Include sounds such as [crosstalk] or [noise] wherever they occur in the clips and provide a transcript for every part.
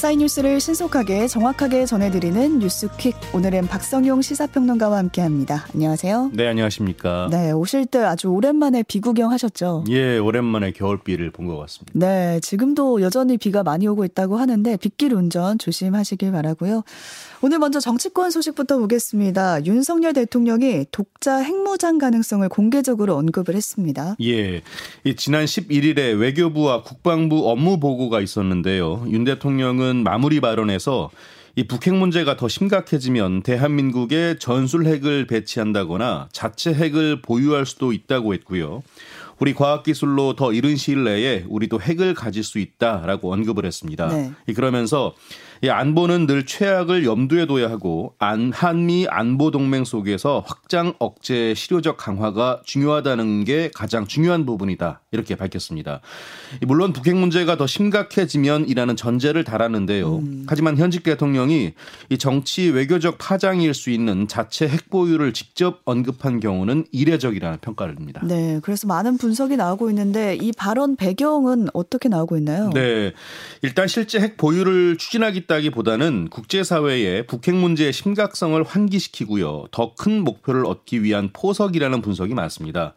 밤사이 뉴스를 신속하게 정확하게 전해드리는 뉴스퀵. 오늘은 박성용 시사평론가와 함께합니다. 안녕하세요. 네, 안녕하십니까. 네, 오실 때 아주 오랜만에 비 구경하셨죠? 예, 오랜만에 겨울비를 본 것 같습니다. 네, 지금도 여전히 비가 많이 오고 있다고 하는데 빗길 운전 조심하시길 바라고요. 오늘 먼저 정치권 소식부터 보겠습니다. 윤석열 대통령이 독자 핵무장 가능성을 공개적으로 언급을 했습니다. 예. 지난 11일에 외교부와 국방부 업무 보고가 있었는데요. 윤 대통령은 마무리 발언에서 이 북핵 문제가 더 심각해지면 대한민국에 전술 핵을 배치한다거나 자체 핵을 보유할 수도 있다고 했고요. 우리 과학기술로 더 이른 시일 내에 우리도 핵을 가질 수 있다라고 언급을 했습니다. 네. 그러면서 이 안보는 늘 최악을 염두에 둬야 하고 안 한미 안보 동맹 속에서 확장 억제 실효적 강화가 중요하다는 게 가장 중요한 부분이다 이렇게 밝혔습니다. 물론 북핵 문제가 더 심각해지면이라는 전제를 달았는데요. 음. 하지만 현직 대통령이 이 정치 외교적 파장일 수 있는 자체 핵 보유를 직접 언급한 경우는 이례적이라는 평가를 듭니다. 네, 그래서 많은 분 석이 나오고 있는데 이 발언 배경은 어떻게 나오고 있나요? 네, 일단 실제 핵 보유를 추진하기 있다기보다는 국제사회에 북핵 문제의 심각성을 환기시키고요. 더 큰 목표를 얻기 위한 포석이라는 분석이 많습니다.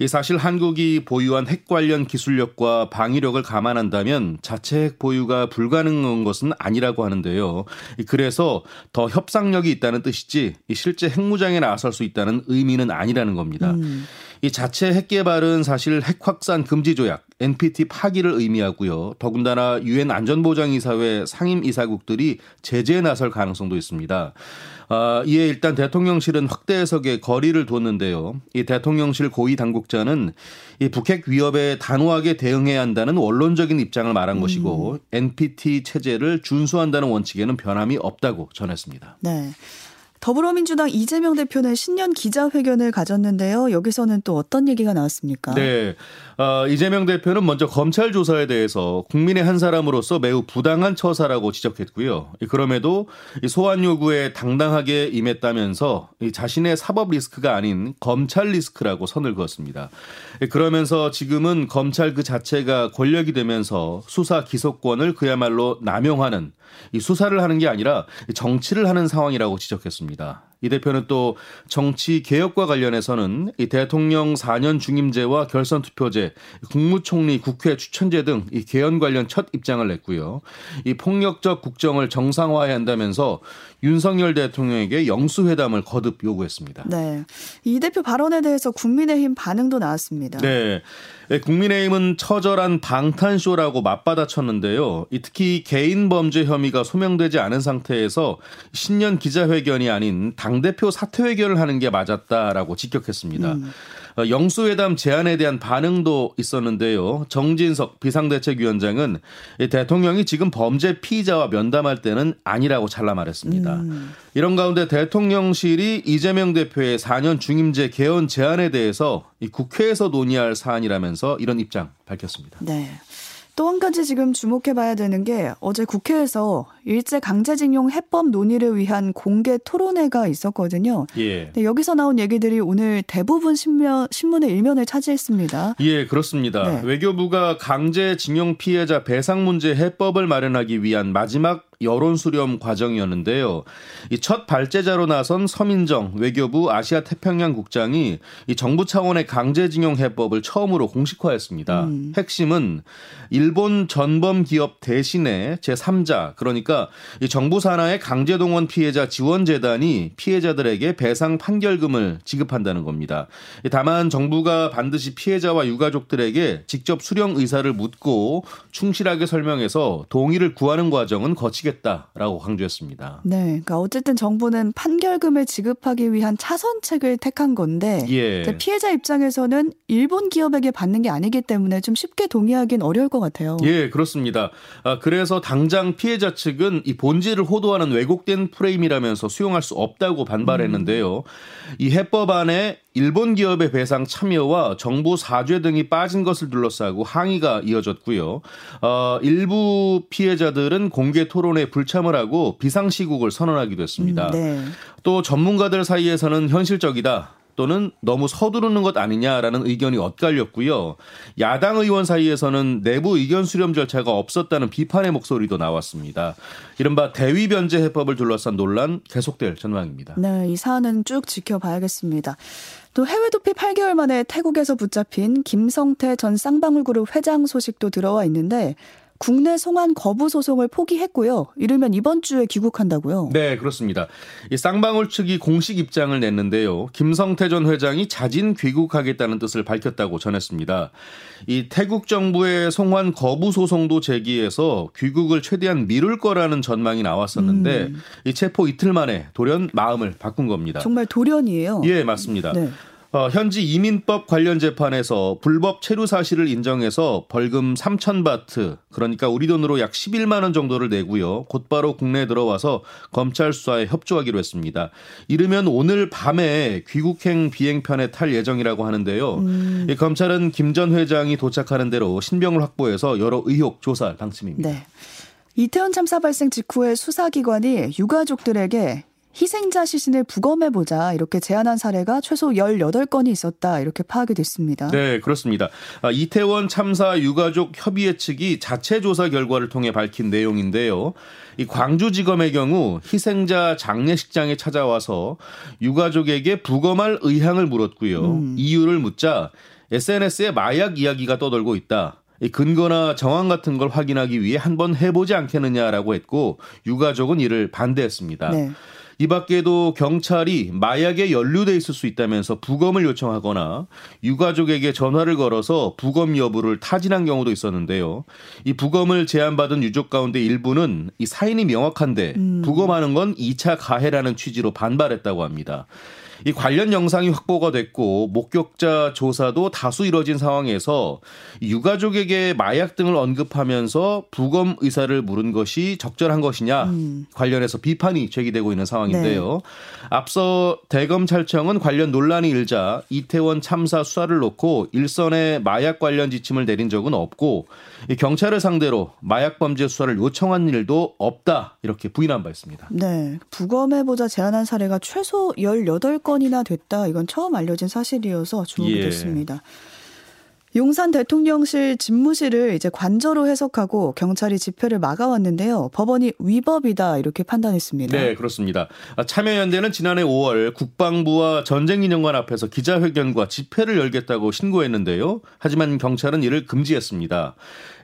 이 사실 한국이 보유한 핵 관련 기술력과 방위력을 감안한다면 자체 핵 보유가 불가능한 것은 아니라고 하는데요. 그래서 더 협상력이 있다는 뜻이지 실제 핵무장에 나설 수 있다는 의미는 아니라는 겁니다. 음. 이 자체 핵 개발은 사실 핵 확산 금지 조약 NPT 파기를 의미하고요. 더군다나 유엔 안전보장이사회 상임 이사국들이 제재에 나설 가능성도 있습니다. 아, 이에 일단 대통령실은 확대 해석에 거리를 뒀는데요. 이 대통령실 고위 당국자는 이 북핵 위협에 단호하게 대응해야 한다는 원론적인 입장을 말한 음. 것이고 NPT 체제를 준수한다는 원칙에는 변함이 없다고 전했습니다. 네. 더불어민주당 이재명 대표는 신년 기자회견을 가졌는데요. 여기서는 또 어떤 얘기가 나왔습니까? 네. 어, 이재명 대표는 먼저 검찰 조사에 대해서 국민의 한 사람으로서 매우 부당한 처사라고 지적했고요. 그럼에도 소환 요구에 당당하게 임했다면서 자신의 사법 리스크가 아닌 검찰 리스크라고 선을 그었습니다. 그러면서 지금은 검찰 그 자체가 권력이 되면서 수사 기소권을 그야말로 남용하는 이 수사를 하는 게 아니라 정치를 하는 상황이라고 지적했습니다. 이 대표는 또 정치 개혁과 관련해서는 이 대통령 4년 중임제와 결선 투표제, 국무총리 국회 추천제 등 이 개헌 관련 첫 입장을 냈고요. 이 폭력적 국정을 정상화해야 한다면서 윤석열 대통령에게 영수회담을 거듭 요구했습니다. 네. 이 대표 발언에 대해서 국민의힘 반응도 나왔습니다. 네. 네 국민의힘은 처절한 방탄쇼라고 맞받아쳤는데요. 특히 개인 범죄 혐의가 소명되지 않은 상태에서 신년 기자회견이 아닌 당대표 사퇴회견을 하는 게 맞았다라고 직격했습니다. 음. 어, 영수회담 제안에 대한 반응도 있었는데요. 정진석 비상대책위원장은 대통령이 지금 범죄 피의자와 면담할 때는 아니라고 잘라 말했습니다. 음. 이런 가운데 대통령실이 이재명 대표의 4년 중임제 개헌 제안에 대해서 국회에서 논의할 사안이라면서 이런 입장 밝혔습니다. 네. 또 한 가지 지금 주목해 봐야 되는 게 어제 국회에서 일제 강제징용 해법 논의를 위한 공개 토론회가 있었거든요. 예. 네, 여기서 나온 얘기들이 오늘 대부분 신문, 신문의 일면을 차지했습니다. 예, 그렇습니다. 네. 외교부가 강제징용 피해자 배상 문제 해법을 마련하기 위한 마지막 여론 수렴 과정이었는데요. 이첫 발제자로 나선 서민정 외교부 아시아 태평양 국장이 이 정부 차원의 강제징용 해법을 처음으로 공식화했습니다. 음. 핵심은 일본 전범 기업 대신에 제 3자 그러니까 이 정부 산하의 강제동원 피해자 지원 재단이 피해자들에게 배상 판결금을 지급한다는 겁니다. 다만 정부가 반드시 피해자와 유가족들에게 직접 수령 의사를 묻고 충실하게 설명해서 동의를 구하는 과정은 거치게 하겠다라고 강조했습니다. 네, 그러니까 어쨌든 정부는 판결금을 지급하기 위한 차선책을 택한 건데 예. 피해자 입장에서는 일본 기업에게 받는 게 아니기 때문에 좀 쉽게 동의하기는 어려울 것 같아요. 예, 그렇습니다. 아, 그래서 당장 피해자 측은 이 본질을 호도하는 왜곡된 프레임이라면서 수용할 수 없다고 반발했는데요. 음. 이 해법안에 일본 기업의 배상 참여와 정부 사죄 등이 빠진 것을 둘러싸고 항의가 이어졌고요. 어, 일부 피해자들은 공개 토론에 불참을 하고 비상시국을 선언하기도 했습니다. 음, 네. 또 전문가들 사이에서는 현실적이다. 또는 너무 서두르는 것 아니냐라는 의견이 엇갈렸고요. 야당 의원 사이에서는 내부 의견 수렴 절차가 없었다는 비판의 목소리도 나왔습니다. 이른바 대위 변제 해법을 둘러싼 논란 계속될 전망입니다. 네, 이 사안은 쭉 지켜봐야겠습니다. 또 해외 도피 8개월 만에 태국에서 붙잡힌 김성태 전 쌍방울 그룹 회장 소식도 들어와 있는데 국내 송환 거부 소송을 포기했고요. 이르면 이번 주에 귀국한다고요. 네, 그렇습니다. 이 쌍방울 측이 공식 입장을 냈는데요. 김성태 전 회장이 자진 귀국하겠다는 뜻을 밝혔다고 전했습니다. 이 태국 정부의 송환 거부 소송도 제기해서 귀국을 최대한 미룰 거라는 전망이 나왔었는데 음. 이 체포 이틀 만에 돌연 마음을 바꾼 겁니다. 정말 돌연이에요. 예, 맞습니다. 네. 어, 현지 이민법 관련 재판에서 불법 체류 사실을 인정해서 벌금 3천 바트 그러니까 우리 돈으로 약 11만 원 정도를 내고요. 곧바로 국내에 들어와서 검찰 수사에 협조하기로 했습니다. 이르면 오늘 밤에 귀국행 비행편에 탈 예정이라고 하는데요. 음. 검찰은 김 전 회장이 도착하는 대로 신병을 확보해서 여러 의혹 조사할 방침입니다. 네. 이태원 참사 발생 직후에 수사기관이 유가족들에게 희생자 시신을 부검해보자 이렇게 제안한 사례가 최소 18건이 있었다 이렇게 파악이 됐습니다. 네, 그렇습니다. 아, 이태원 참사 유가족 협의회 측이 자체 조사 결과를 통해 밝힌 내용인데요. 이 광주지검의 경우 희생자 장례식장에 찾아와서 유가족에게 부검할 의향을 물었고요. 음. 이유를 묻자 SNS에 마약 이야기가 떠돌고 있다. 이 근거나 정황 같은 걸 확인하기 위해 한번 해보지 않겠느냐라고 했고 유가족은 이를 반대했습니다. 네. 이 밖에도 경찰이 마약에 연루돼 있을 수 있다면서 부검을 요청하거나 유가족에게 전화를 걸어서 부검 여부를 타진한 경우도 있었는데요. 이 부검을 제안받은 유족 가운데 일부는 이 사인이 명확한데 음. 부검하는 건 2차 가해라는 취지로 반발했다고 합니다. 이 관련 영상이 확보가 됐고 목격자 조사도 다수 이뤄진 상황에서 유가족에게 마약 등을 언급하면서 부검 의사를 물은 것이 적절한 것이냐 음. 관련해서 비판이 제기되고 있는 상황인데요. 네. 앞서 대검찰청은 관련 논란이 일자 이태원 참사 수사를 놓고 일선에 마약 관련 지침을 내린 적은 없고 경찰을 상대로 마약 범죄 수사를 요청한 일도 없다 이렇게 부인한 바 있습니다. 네. 부검해보자 제안한 사례가 최소 18건 건이나 됐다. 이건 처음 알려진 사실이어서 주목이 예. 됐습니다. 용산 대통령실 집무실을 이제 관저로 해석하고 경찰이 집회를 막아왔는데요. 법원이 위법이다 이렇게 판단했습니다. 네, 그렇습니다. 참여연대는 지난해 5월 국방부와 전쟁기념관 앞에서 기자회견과 집회를 열겠다고 신고했는데요. 하지만 경찰은 이를 금지했습니다.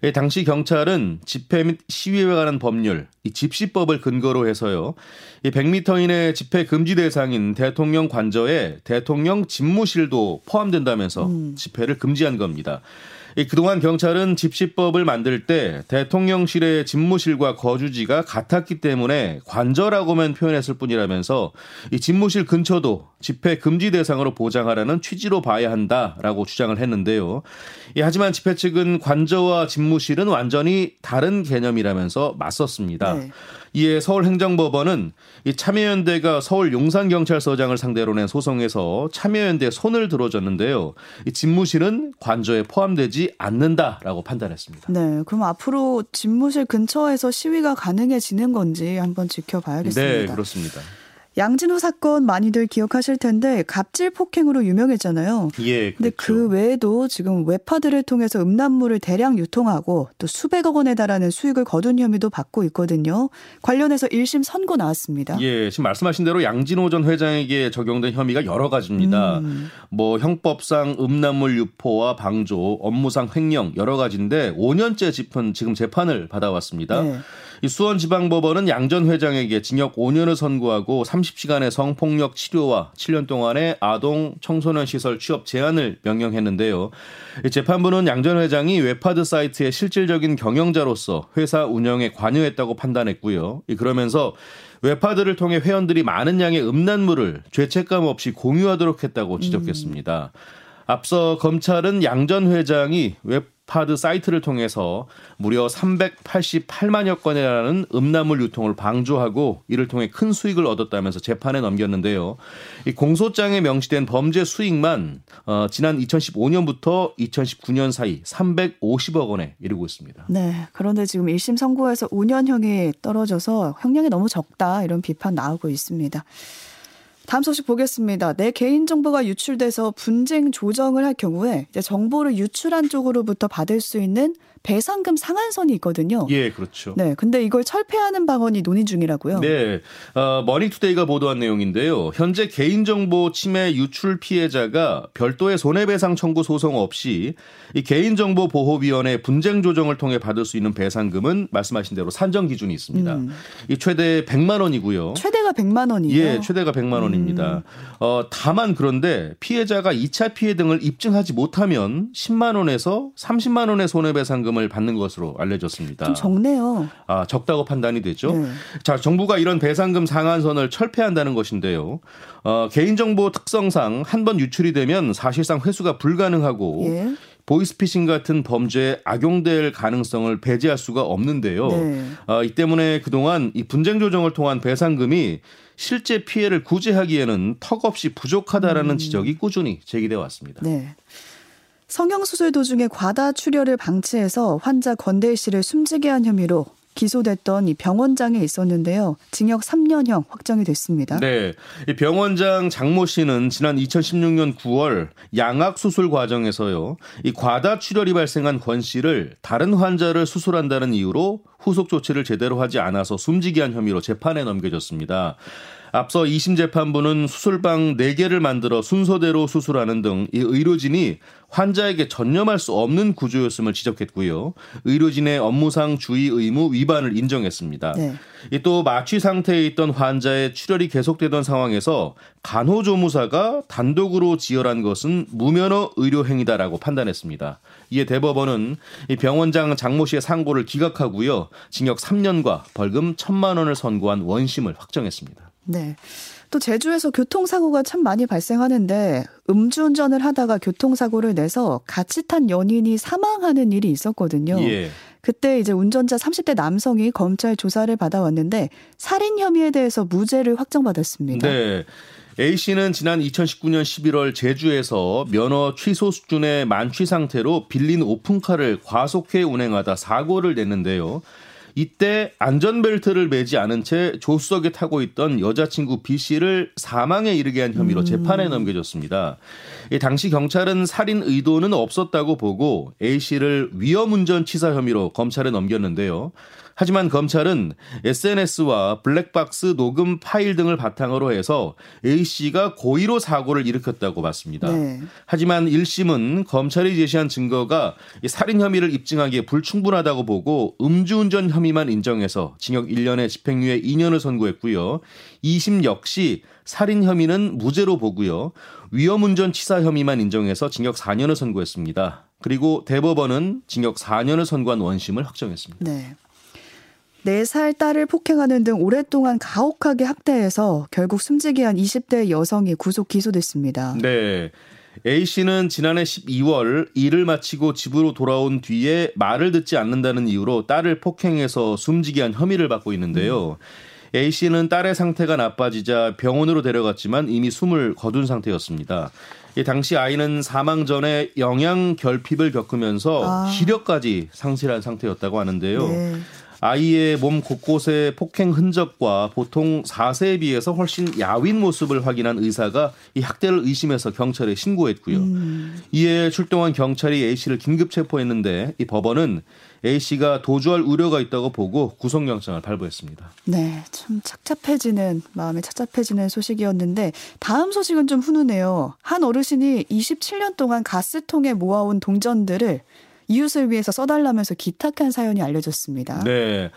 예, 당시 경찰은 집회 및 시위에 관한 법률, 이 집시법을 근거로 해서요. 이 100m 이내 집회 금지 대상인 대통령 관저에 대통령 집무실도 포함된다면서 음. 집회를 금지한 겁니다. 그동안 경찰은 집시법을 만들 때 대통령실의 집무실과 거주지가 같았기 때문에 관저라고만 표현했을 뿐이라면서 이 집무실 근처도 집회 금지 대상으로 보장하라는 취지로 봐야 한다라고 주장을 했는데요. 예, 하지만 집회 측은 관저와 집무실은 완전히 다른 개념이라면서 맞섰습니다. 네. 이에 서울행정법원은 이 참여연대가 서울 용산경찰서장을 상대로 낸 소송에서 참여연대 손을 들어줬는데요. 이 집무실은 관저에 포함되지 않는다라고 판단했습니다. 네, 그럼 앞으로 집무실 근처에서 시위가 가능해지는 건지 한번 지켜봐야겠습니다. 네, 그렇습니다. 양진호 사건 많이들 기억하실 텐데 갑질 폭행으로 유명했잖아요. 예. 그렇죠. 근데 그 외에도 지금 웹하드를 통해서 음란물을 대량 유통하고 또 수백억 원에 달하는 수익을 거둔 혐의도 받고 있거든요. 관련해서 1심 선고 나왔습니다. 예, 지금 말씀하신 대로 양진호 전 회장에게 적용된 혐의가 여러 가지입니다. 음. 뭐 형법상 음란물 유포와 방조, 업무상 횡령 여러 가지인데 5년째 집은 지금 재판을 받아왔습니다. 네. 이 수원지방법원은 양 전 회장에게 징역 5년을 선고하고 30시간의 성폭력 치료와 7년 동안의 아동 청소년 시설 취업 제한을 명령했는데요. 재판부는 양 전 회장이 웹하드 사이트의 실질적인 경영자로서 회사 운영에 관여했다고 판단했고요. 그러면서 웹하드를 통해 회원들이 많은 양의 음란물을 죄책감 없이 공유하도록 했다고 지적했습니다. 음. 앞서 검찰은 양 전 회장이 웹하드 사이트를 통해서 무려 388만여 건이라는 음란물 유통을 방조하고 이를 통해 큰 수익을 얻었다면서 재판에 넘겼는데요. 이 공소장에 명시된 범죄 수익만 어, 지난 2015년부터 2019년 사이 350억 원에 이르고 있습니다. 네. 그런데 지금 1심 선고에서 5년형이 떨어져서 형량이 너무 적다 이런 비판 나오고 있습니다. 다음 소식 보겠습니다. 내 개인 정보가 유출돼서 분쟁 조정을 할 경우에 정보를 유출한 쪽으로부터 받을 수 있는 배상금 상한선이 있거든요. 예, 그렇죠. 네, 근데 이걸 철폐하는 방안이 논의 중이라고요. 네, 어, 머니투데이가 보도한 내용인데요. 현재 개인정보 침해 유출 피해자가 별도의 손해배상 청구 소송 없이 이 개인정보 보호위원회 분쟁 조정을 통해 받을 수 있는 배상금은 말씀하신 대로 산정 기준이 있습니다. 음. 이 최대 100만 원이고요. 최대가 100만 원이요. 예, 최대가 100만 원입니다. 음. 어, 다만 그런데 피해자가 2차 피해 등을 입증하지 못하면 10만 원에서 30만 원의 손해배상금 지원금을 받는 것으로 알려졌습니다. 좀 적네요. 아, 적다고 판단이 되죠. 네. 자, 정부가 이런 배상금 상한선을 철폐한다는 것인데요. 어, 개인정보 특성상 한 번 유출이 되면 사실상 회수가 불가능하고 예. 보이스피싱 같은 범죄에 악용될 가능성을 배제할 수가 없는데요. 네. 어, 이 때문에 그동안 이 분쟁 조정을 통한 배상금이 실제 피해를 구제하기에는 턱없이 부족하다라는 음. 지적이 꾸준히 제기돼 왔습니다. 네. 성형수술 도중에 과다 출혈을 방치해서 환자 권대희 씨를 숨지게 한 혐의로 기소됐던 이 병원장에 있었는데요. 징역 3년형 확정이 됐습니다. 네. 이 병원장 장모 씨는 지난 2016년 9월 양악 수술 과정에서요. 이 과다 출혈이 발생한 권 씨를 다른 환자를 수술한다는 이유로 후속 조치를 제대로 하지 않아서 숨지게 한 혐의로 재판에 넘겨졌습니다. 앞서 2심 재판부는 수술방 4개를 만들어 순서대로 수술하는 등 이 의료진이 환자에게 전념할 수 없는 구조였음을 지적했고요. 의료진의 업무상 주의 의무 위반을 인정했습니다. 네. 또 마취 상태에 있던 환자의 출혈이 계속되던 상황에서 간호조무사가 단독으로 지혈한 것은 무면허 의료 행위다라고 판단했습니다. 이에 대법원은 병원장 장모 씨의 상고를 기각하고요. 징역 3년과 벌금 1천만 원을 선고한 원심을 확정했습니다. 네. 또 제주에서 교통사고가 참 많이 발생하는데 음주운전을 하다가 교통사고를 내서 같이 탄 연인이 사망하는 일이 있었거든요. 예. 그때 이제 운전자 30대 남성이 검찰 조사를 받아왔는데 살인 혐의에 대해서 무죄를 확정받았습니다. 네. A 씨는 지난 2019년 11월 제주에서 면허 취소 수준의 만취 상태로 빌린 오픈카를 과속해 운행하다 사고를 냈는데요. 이때 안전벨트를 매지 않은 채 조수석에 타고 있던 여자친구 B 씨를 사망에 이르게 한 혐의로 음. 재판에 넘겨졌습니다. 당시 경찰은 살인 의도는 없었다고 보고 A 씨를 위험운전 치사 혐의로 검찰에 넘겼는데요. 하지만 검찰은 SNS와 블랙박스 녹음 파일 등을 바탕으로 해서 A 씨가 고의로 사고를 일으켰다고 봤습니다. 네. 하지만 1심은 검찰이 제시한 증거가 살인 혐의를 입증하기에 불충분하다고 보고 음주운전 혐의만 인정해서 징역 1년에 집행유예 2년을 선고했고요. 2심 역시 살인 혐의는 무죄로 보고요. 위험운전 치사 혐의만 인정해서 징역 4년을 선고했습니다. 그리고 대법원은 징역 4년을 선고한 원심을 확정했습니다. 네. 4살 딸을 폭행하는 등 오랫동안 가혹하게 학대해서 결국 숨지게 한 20대 여성이 구속 기소됐습니다. 네. A 씨는 지난해 12월 일을 마치고 집으로 돌아온 뒤에 말을 듣지 않는다는 이유로 딸을 폭행해서 숨지게 한 혐의를 받고 있는데요. 음. A 씨는 딸의 상태가 나빠지자 병원으로 데려갔지만 이미 숨을 거둔 상태였습니다. 당시 아이는 사망 전에 영양 결핍을 겪으면서 아. 시력까지 상실한 상태였다고 하는데요. 네. 아이의 몸 곳곳에 폭행 흔적과 보통 4세에 비해서 훨씬 야윈 모습을 확인한 의사가 이 학대를 의심해서 경찰에 신고했고요. 음. 이에 출동한 경찰이 A 씨를 긴급 체포했는데 이 법원은 A 씨가 도주할 우려가 있다고 보고 구속영장을 발부했습니다. 네, 좀 착잡해지는 마음에 착잡해지는 소식이었는데 다음 소식은 좀 훈훈해요. 한 어르신이 27년 동안 가스통에 모아온 동전들을 이웃을 위해서 써달라면서 기탁한 사연이 알려졌습니다. 네.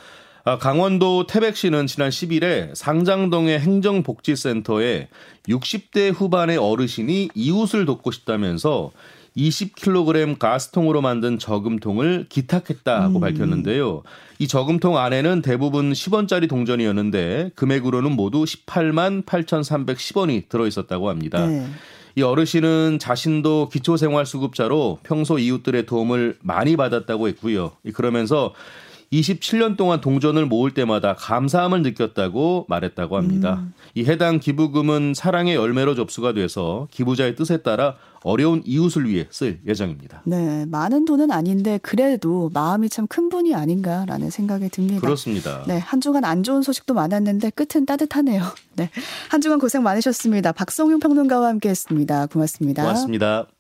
아, 강원도 태백시는 지난 10일에 상장동의 행정복지센터에 60대 후반의 어르신이 이웃을 돕고 싶다면서 20kg 가스통으로 만든 저금통을 기탁했다고 음. 밝혔는데요. 이 저금통 안에는 대부분 10원짜리 동전이었는데 금액으로는 모두 18만 8,310원이 들어 있었다고 합니다. 네. 이 어르신은 자신도 기초생활수급자로 평소 이웃들의 도움을 많이 받았다고 했고요. 그러면서 27년 동안 동전을 모을 때마다 감사함을 느꼈다고 말했다고 합니다. 음. 이 해당 기부금은 사랑의 열매로 접수가 돼서 기부자의 뜻에 따라 어려운 이웃을 위해 쓸 예정입니다. 네, 많은 돈은 아닌데 그래도 마음이 참 큰 분이 아닌가라는 생각이 듭니다. 그렇습니다. 네, 한 주간 안 좋은 소식도 많았는데 끝은 따뜻하네요. [laughs] 네, 한 주간 고생 많으셨습니다. 박성용 평론가와 함께했습니다. 고맙습니다. 고맙습니다.